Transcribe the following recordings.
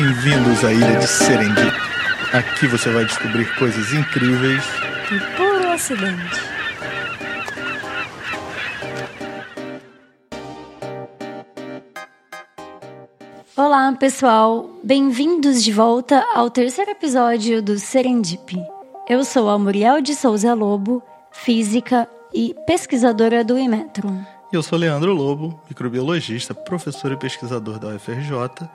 Bem-vindos à ilha de Serendip. Aqui você vai descobrir coisas incríveis e puro acidente. Olá, pessoal. Bem-vindos de volta ao terceiro episódio do Serendip. Eu sou a Muriel de Souza Lobo, física e pesquisadora do Imetro. Eu sou Leandro Lobo, microbiologista, professor e pesquisador da UFRJ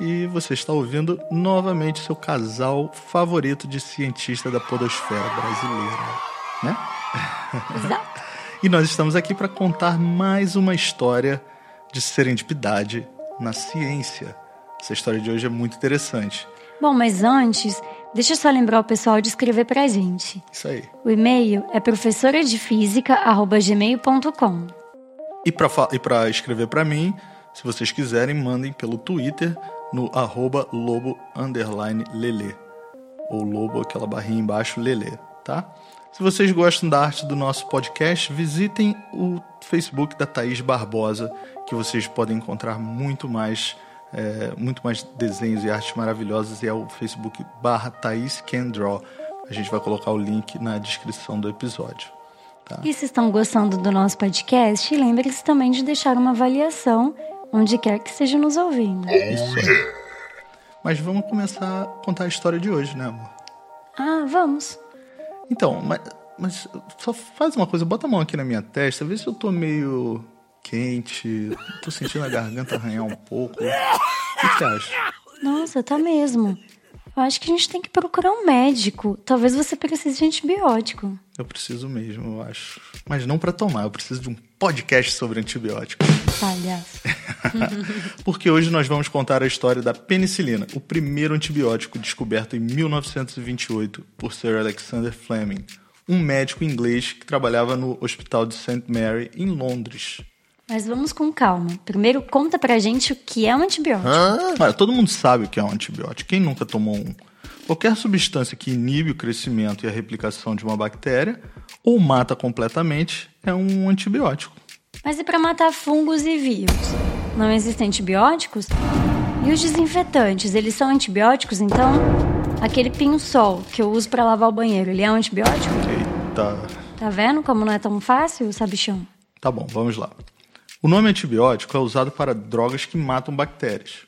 e você está ouvindo novamente seu casal favorito de cientista da podosfera brasileira, né? Exato. e nós estamos aqui para contar mais uma história de serendipidade na ciência. Essa história de hoje é muito interessante. Bom, mas antes, deixa eu só lembrar o pessoal de escrever pra gente. Isso aí. O e-mail é professoradefísica@gmail.com. E para escrever para mim, se vocês quiserem, mandem pelo Twitter no arroba lobo underline lele. Ou lobo, aquela barrinha embaixo, lele, tá? Se vocês gostam da arte do nosso podcast, visitem o Facebook da Thaís Barbosa, que vocês podem encontrar muito mais, é, muito mais desenhos e artes maravilhosas. E é o Facebook barra Thaís Can Draw. A gente vai colocar o link na descrição do episódio. Tá? E se estão gostando do nosso podcast, lembre-se também de deixar uma avaliação onde quer que esteja nos ouvindo. É isso aí. Mas vamos começar a contar a história de hoje, né, amor? Ah, vamos. Então, mas, mas só faz uma coisa, bota a mão aqui na minha testa, vê se eu tô meio quente, tô sentindo a garganta arranhar um pouco. O que você acha? Nossa, tá mesmo. Eu acho que a gente tem que procurar um médico. Talvez você precise de antibiótico. Eu preciso mesmo, eu acho. Mas não para tomar, eu preciso de um podcast sobre antibiótico. Palhaço. Porque hoje nós vamos contar a história da penicilina, o primeiro antibiótico descoberto em 1928 por Sir Alexander Fleming, um médico inglês que trabalhava no Hospital de St. Mary, em Londres. Mas vamos com calma. Primeiro conta pra gente o que é um antibiótico. Olha, todo mundo sabe o que é um antibiótico. Quem nunca tomou um? Qualquer substância que inibe o crescimento e a replicação de uma bactéria ou mata completamente é um antibiótico. Mas e para matar fungos e vírus? Não existem antibióticos? E os desinfetantes, eles são antibióticos então? Aquele pinho-sol que eu uso para lavar o banheiro, ele é um antibiótico? Eita. Tá vendo como não é tão fácil, sabichão? Tá bom, vamos lá. O nome antibiótico é usado para drogas que matam bactérias.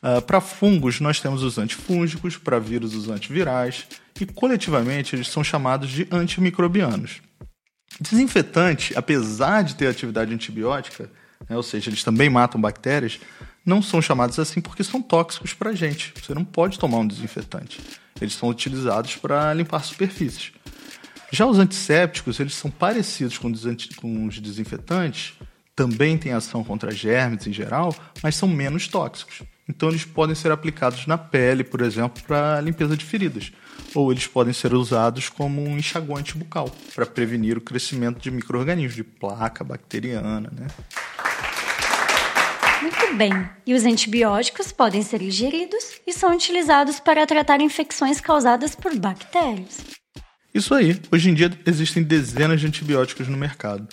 Uh, para fungos, nós temos os antifúngicos, para vírus, os antivirais, e coletivamente eles são chamados de antimicrobianos. Desinfetante, apesar de ter atividade antibiótica, né, ou seja, eles também matam bactérias, não são chamados assim porque são tóxicos para a gente. Você não pode tomar um desinfetante. Eles são utilizados para limpar superfícies. Já os antissépticos, eles são parecidos com os desinfetantes, também têm ação contra germes em geral, mas são menos tóxicos. Então, eles podem ser aplicados na pele, por exemplo, para limpeza de feridas. Ou eles podem ser usados como um enxaguante bucal, para prevenir o crescimento de micro-organismos, de placa bacteriana. Né? Muito bem. E os antibióticos podem ser ingeridos e são utilizados para tratar infecções causadas por bactérias. Isso aí. Hoje em dia existem dezenas de antibióticos no mercado.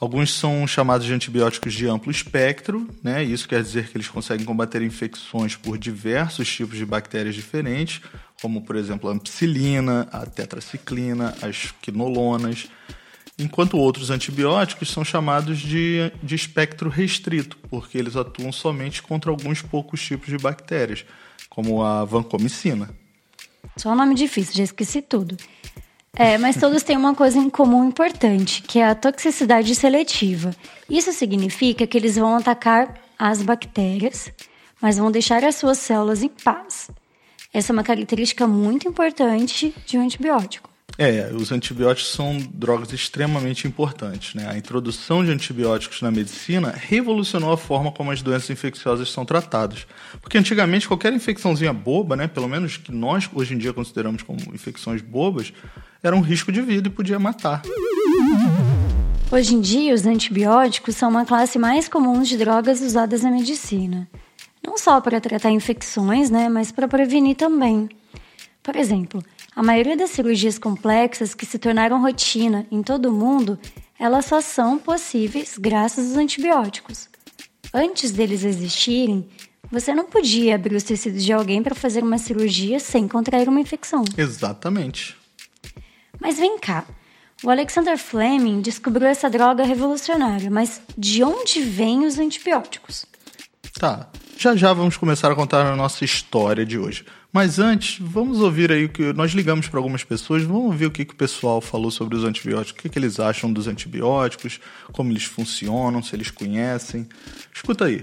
Alguns são chamados de antibióticos de amplo espectro, né? Isso quer dizer que eles conseguem combater infecções por diversos tipos de bactérias diferentes, como por exemplo a ampicilina, a tetraciclina, as quinolonas, enquanto outros antibióticos são chamados de, de espectro restrito, porque eles atuam somente contra alguns poucos tipos de bactérias, como a vancomicina. Só um nome difícil, já esqueci tudo. É, mas todos têm uma coisa em comum importante, que é a toxicidade seletiva. Isso significa que eles vão atacar as bactérias, mas vão deixar as suas células em paz. Essa é uma característica muito importante de um antibiótico. É, os antibióticos são drogas extremamente importantes. Né? A introdução de antibióticos na medicina revolucionou a forma como as doenças infecciosas são tratadas. Porque antigamente qualquer infecçãozinha boba, né, pelo menos que nós hoje em dia consideramos como infecções bobas, era um risco de vida e podia matar. Hoje em dia, os antibióticos são uma classe mais comum de drogas usadas na medicina. Não só para tratar infecções, né, mas para prevenir também. Por exemplo, a maioria das cirurgias complexas que se tornaram rotina em todo o mundo, elas só são possíveis graças aos antibióticos. Antes deles existirem, Você não podia abrir os tecidos de alguém para fazer uma cirurgia sem contrair uma infecção. Exatamente. Mas vem cá. O Alexander Fleming descobriu essa droga revolucionária, mas de onde vêm os antibióticos? Tá. Já já vamos começar a contar a nossa história de hoje. Mas antes, vamos ouvir aí o que nós ligamos para algumas pessoas, vamos ouvir o que, que o pessoal falou sobre os antibióticos, o que, que eles acham dos antibióticos, como eles funcionam, se eles conhecem. Escuta aí.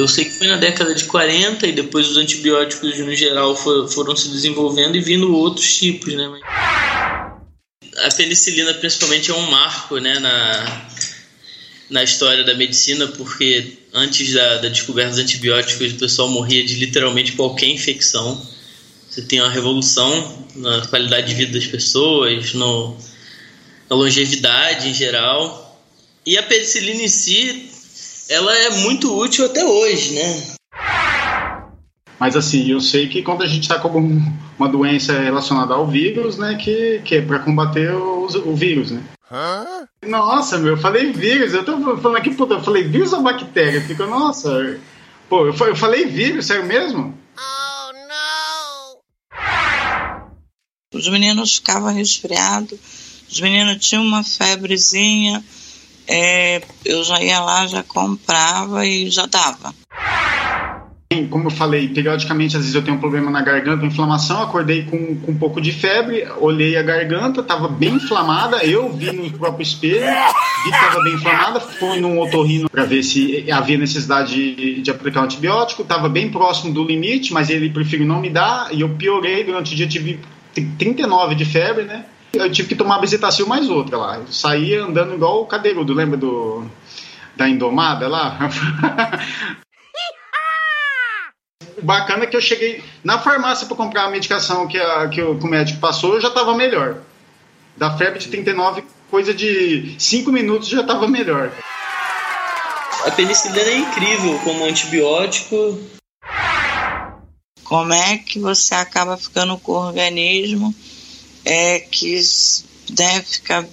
Eu sei que foi na década de 40 e depois os antibióticos no geral for, foram se desenvolvendo e vindo outros tipos, né? A penicilina principalmente é um marco, né, na, na história da medicina, porque antes da, da descoberta dos antibióticos o pessoal morria de literalmente qualquer infecção. Você tem uma revolução na qualidade de vida das pessoas, no, na longevidade em geral. E a penicilina em si ela é muito útil até hoje, né? Mas assim, eu sei que quando a gente está com uma doença relacionada ao vírus, né, que, que é para combater o, o vírus, né? Hã? Nossa, meu, eu falei vírus, eu tô falando aqui, puta, eu falei vírus ou bactéria? Fica, nossa, pô, eu, eu falei vírus, sério mesmo? Oh, não! Os meninos ficavam resfriados, os meninos tinham uma febrezinha, é, eu já ia lá, já comprava e já dava. Como eu falei, periodicamente, às vezes eu tenho um problema na garganta, inflamação, acordei com, com um pouco de febre, olhei a garganta, estava bem inflamada, eu vi no próprio espelho, vi que estava bem inflamada, fui num otorrino para ver se havia necessidade de, de aplicar um antibiótico, estava bem próximo do limite, mas ele preferiu não me dar, e eu piorei durante o dia, tive 39 de febre, né? Eu tive que tomar a Bezetacil mais outra lá. Eu saía andando igual o cadeirudo, lembra do da Indomada lá? Bacana que eu cheguei na farmácia para comprar a medicação que, a, que, o, que o médico passou, eu já estava melhor. Da febre de 39, coisa de 5 minutos já estava melhor. A penicilina é incrível como antibiótico. Como é que você acaba ficando com o organismo é que deve ficar,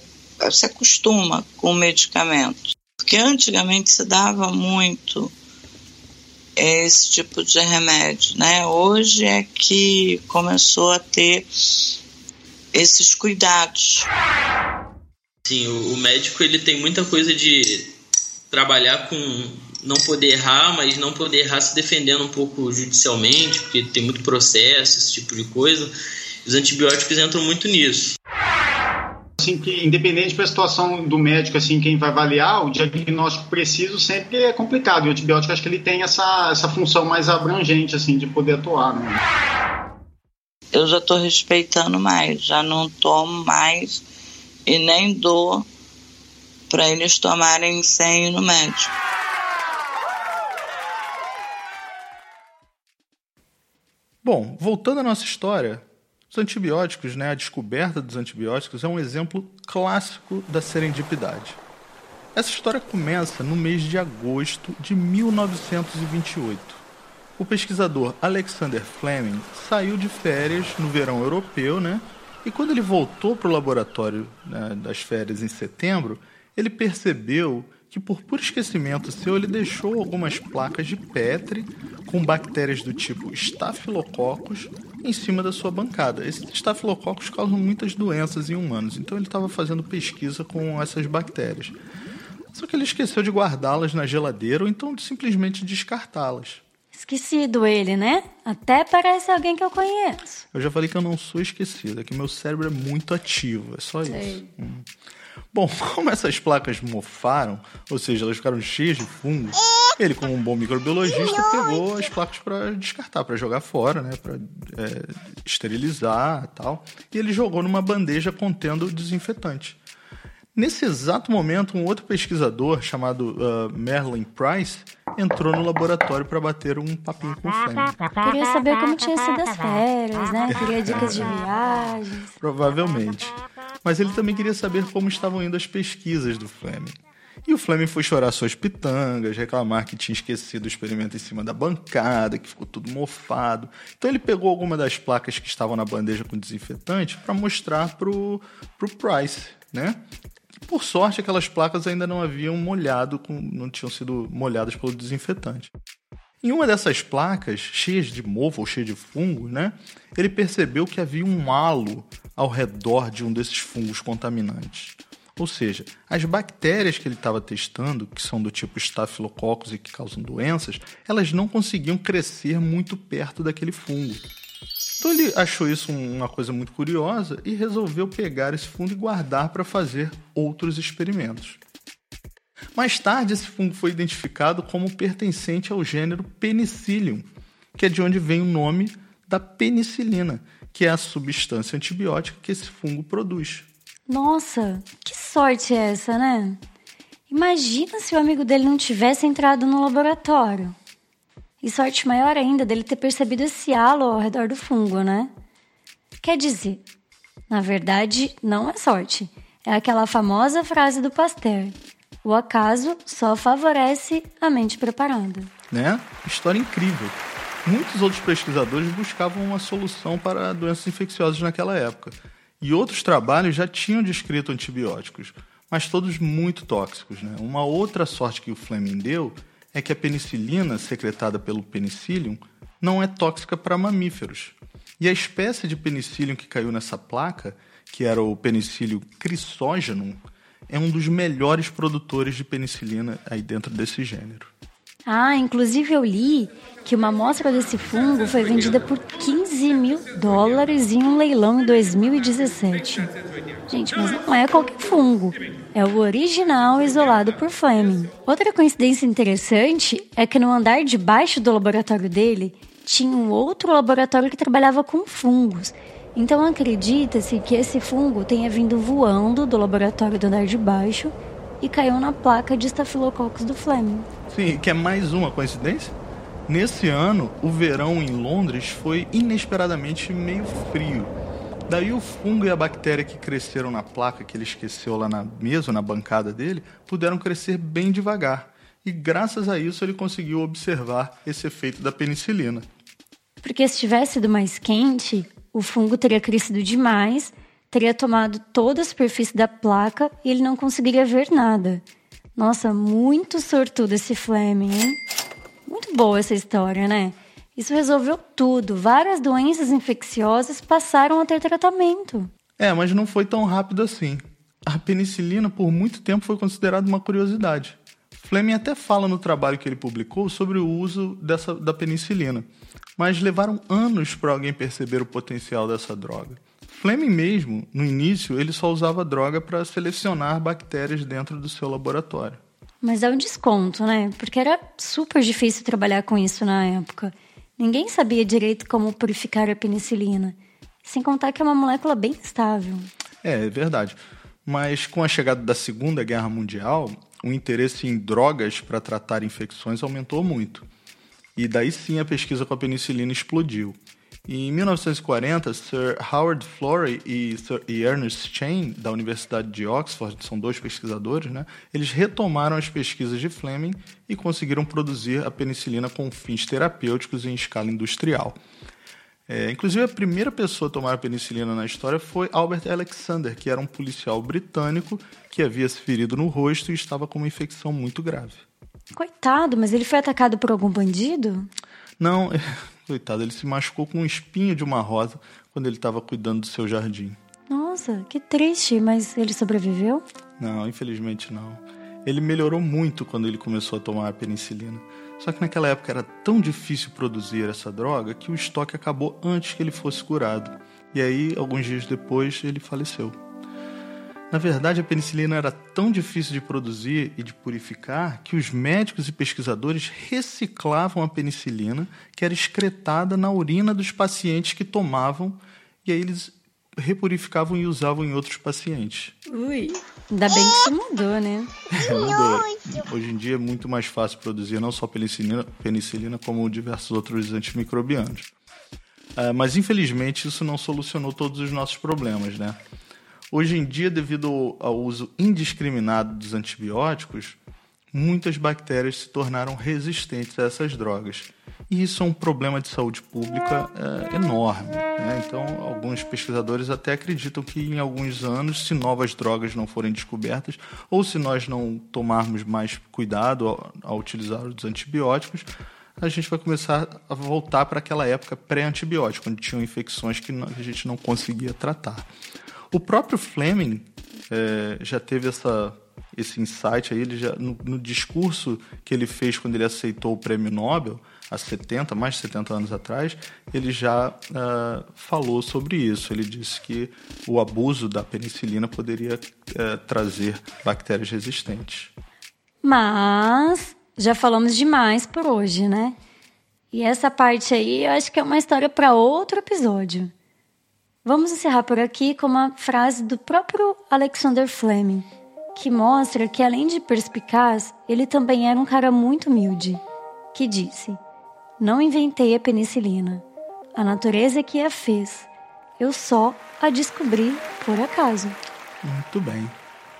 se acostuma com o medicamento. Porque antigamente se dava muito esse tipo de remédio, né? Hoje é que começou a ter esses cuidados. Sim, o, o médico ele tem muita coisa de trabalhar com não poder errar, mas não poder errar se defendendo um pouco judicialmente, porque tem muito processo, esse tipo de coisa. Os antibióticos entram muito nisso. Assim, que independente da situação do médico, assim, quem vai avaliar, o diagnóstico preciso sempre é complicado. E o antibiótico acho que ele tem essa, essa função mais abrangente, assim, de poder atuar. Né? Eu já estou respeitando mais, já não tomo mais e nem dou para eles tomarem sem ir no médico. Bom, voltando à nossa história, os antibióticos, né, a descoberta dos antibióticos é um exemplo clássico da serendipidade. Essa história começa no mês de agosto de 1928. O pesquisador Alexander Fleming saiu de férias no verão europeu, né? E quando ele voltou para o laboratório né, das férias em setembro, ele percebeu que por puro esquecimento seu ele deixou algumas placas de Petri com bactérias do tipo Staphylococcus em cima da sua bancada. Esses Staphylococcus causam muitas doenças em humanos, então ele estava fazendo pesquisa com essas bactérias. Só que ele esqueceu de guardá-las na geladeira ou então de simplesmente descartá-las. Esquecido ele, né? Até parece alguém que eu conheço. Eu já falei que eu não sou esquecido, é que meu cérebro é muito ativo, é só Sei. isso. Hum. Bom, como essas placas mofaram, ou seja, elas ficaram cheias de fungo, ele, como um bom microbiologista, pegou as placas para descartar, para jogar fora, né, para é, esterilizar e tal. E ele jogou numa bandeja contendo desinfetante. Nesse exato momento, um outro pesquisador chamado uh, Merlin Price entrou no laboratório para bater um papinho com o Fleming. Queria saber como tinha sido as férias, né? Queria dicas de viagens. Provavelmente. Mas ele também queria saber como estavam indo as pesquisas do Fleming. E o Fleming foi chorar suas pitangas, reclamar que tinha esquecido o experimento em cima da bancada, que ficou tudo mofado. Então ele pegou alguma das placas que estavam na bandeja com desinfetante para mostrar pro, pro Price, né? Por sorte, aquelas placas ainda não haviam molhado, com, não tinham sido molhadas pelo desinfetante. Em uma dessas placas, cheias de mofo ou cheias de fungo, né, ele percebeu que havia um halo ao redor de um desses fungos contaminantes. Ou seja, as bactérias que ele estava testando, que são do tipo Staphylococcus e que causam doenças, elas não conseguiam crescer muito perto daquele fungo. Então ele achou isso uma coisa muito curiosa e resolveu pegar esse fungo e guardar para fazer outros experimentos. Mais tarde, esse fungo foi identificado como pertencente ao gênero Penicillium, que é de onde vem o nome da penicilina, que é a substância antibiótica que esse fungo produz. Nossa, que sorte é essa, né? Imagina se o amigo dele não tivesse entrado no laboratório. E sorte maior ainda dele ter percebido esse halo ao redor do fungo, né? Quer dizer, na verdade, não é sorte. É aquela famosa frase do Pasteur: o acaso só favorece a mente preparada. Né? História incrível. Muitos outros pesquisadores buscavam uma solução para doenças infecciosas naquela época. E outros trabalhos já tinham descrito antibióticos, mas todos muito tóxicos. Né? Uma outra sorte que o Fleming deu é que a penicilina, secretada pelo penicillium, não é tóxica para mamíferos. E a espécie de penicillium que caiu nessa placa, que era o penicillium crisógenum, é um dos melhores produtores de penicilina aí dentro desse gênero. Ah, inclusive eu li que uma amostra desse fungo foi vendida por 15 mil dólares em um leilão em 2017. Gente, mas não é qualquer fungo. É o original isolado por Fleming. Outra coincidência interessante é que no andar de baixo do laboratório dele tinha um outro laboratório que trabalhava com fungos. Então acredita-se que esse fungo tenha vindo voando do laboratório do andar de baixo e caiu na placa de Staphylococcus do Fleming. Que é mais uma coincidência? Nesse ano, o verão em Londres foi inesperadamente meio frio. Daí o fungo e a bactéria que cresceram na placa que ele esqueceu lá na mesa, na bancada dele, puderam crescer bem devagar. E graças a isso ele conseguiu observar esse efeito da penicilina. Porque se tivesse sido mais quente, o fungo teria crescido demais, teria tomado toda a superfície da placa e ele não conseguiria ver nada. Nossa, muito sortudo esse Fleming, hein? Muito boa essa história, né? Isso resolveu tudo. Várias doenças infecciosas passaram a ter tratamento. É, mas não foi tão rápido assim. A penicilina, por muito tempo, foi considerada uma curiosidade. Fleming até fala no trabalho que ele publicou sobre o uso dessa, da penicilina, mas levaram anos para alguém perceber o potencial dessa droga. Fleming mesmo, no início, ele só usava droga para selecionar bactérias dentro do seu laboratório. Mas é um desconto, né? Porque era super difícil trabalhar com isso na época. Ninguém sabia direito como purificar a penicilina. Sem contar que é uma molécula bem estável. É, é verdade. Mas com a chegada da Segunda Guerra Mundial, o interesse em drogas para tratar infecções aumentou muito. E daí sim a pesquisa com a penicilina explodiu. Em 1940, Sir Howard Florey e, Sir Ernest Chain, da Universidade de Oxford, são dois pesquisadores, né? eles retomaram as pesquisas de Fleming e conseguiram produzir a penicilina com fins terapêuticos em escala industrial. É, inclusive, a primeira pessoa a tomar a penicilina na história foi Albert Alexander, que era um policial britânico que havia se ferido no rosto e estava com uma infecção muito grave. Coitado, mas ele foi atacado por algum bandido? Não, Coitado, ele se machucou com um espinho de uma rosa quando ele estava cuidando do seu jardim. Nossa, que triste, mas ele sobreviveu? Não, infelizmente não. Ele melhorou muito quando ele começou a tomar a penicilina. Só que naquela época era tão difícil produzir essa droga que o estoque acabou antes que ele fosse curado. E aí, alguns dias depois, ele faleceu. Na verdade, a penicilina era tão difícil de produzir e de purificar que os médicos e pesquisadores reciclavam a penicilina que era excretada na urina dos pacientes que tomavam e aí eles repurificavam e usavam em outros pacientes. Ui, ainda bem que isso mudou, né? mudou. Hoje em dia é muito mais fácil produzir não só penicilina, penicilina como diversos outros antimicrobianos. Uh, mas infelizmente isso não solucionou todos os nossos problemas, né? Hoje em dia, devido ao uso indiscriminado dos antibióticos, muitas bactérias se tornaram resistentes a essas drogas. E isso é um problema de saúde pública é, enorme. Né? Então, alguns pesquisadores até acreditam que em alguns anos, se novas drogas não forem descobertas, ou se nós não tomarmos mais cuidado ao, ao utilizar os antibióticos, a gente vai começar a voltar para aquela época pré-antibiótico, onde tinham infecções que a gente não conseguia tratar. O próprio Fleming é, já teve essa esse insight aí, ele já, no, no, discurso que ele fez quando ele aceitou o prêmio Nobel, há 70, mais de 70 anos atrás, ele já uh, falou sobre isso. Ele disse que o abuso da penicilina poderia uh, trazer bactérias resistentes. Mas já falamos demais por hoje, né? E essa parte aí eu acho que é uma história para outro episódio. Vamos encerrar por aqui com uma frase do próprio Alexander Fleming que mostra que, além de perspicaz, ele também era um cara muito humilde, que disse: Não inventei a penicilina. A natureza que a fez. Eu só a descobri por acaso. Muito bem.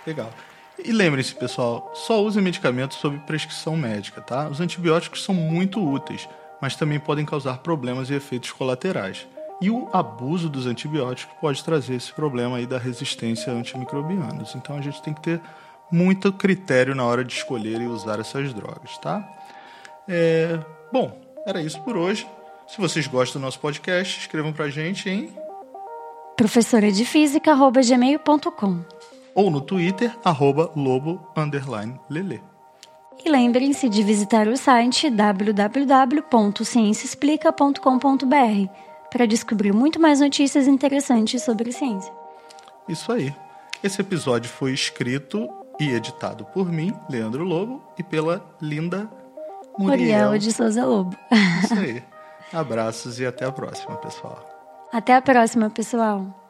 Legal. E lembre-se, pessoal, só use medicamentos sob prescrição médica, tá? Os antibióticos são muito úteis, mas também podem causar problemas e efeitos colaterais. E o abuso dos antibióticos pode trazer esse problema aí da resistência a antimicrobianos. Então a gente tem que ter muito critério na hora de escolher e usar essas drogas, tá? É... Bom, era isso por hoje. Se vocês gostam do nosso podcast, escrevam pra gente em professora de física@gmail.com ou no Twitter arroba lobo underline lele. E lembrem-se de visitar o site www.cienciaexplica.com.br para descobrir muito mais notícias interessantes sobre ciência. Isso aí. Esse episódio foi escrito e editado por mim, Leandro Lobo, e pela linda Muriel, Muriel de Souza Lobo. Isso aí. Abraços e até a próxima, pessoal. Até a próxima, pessoal.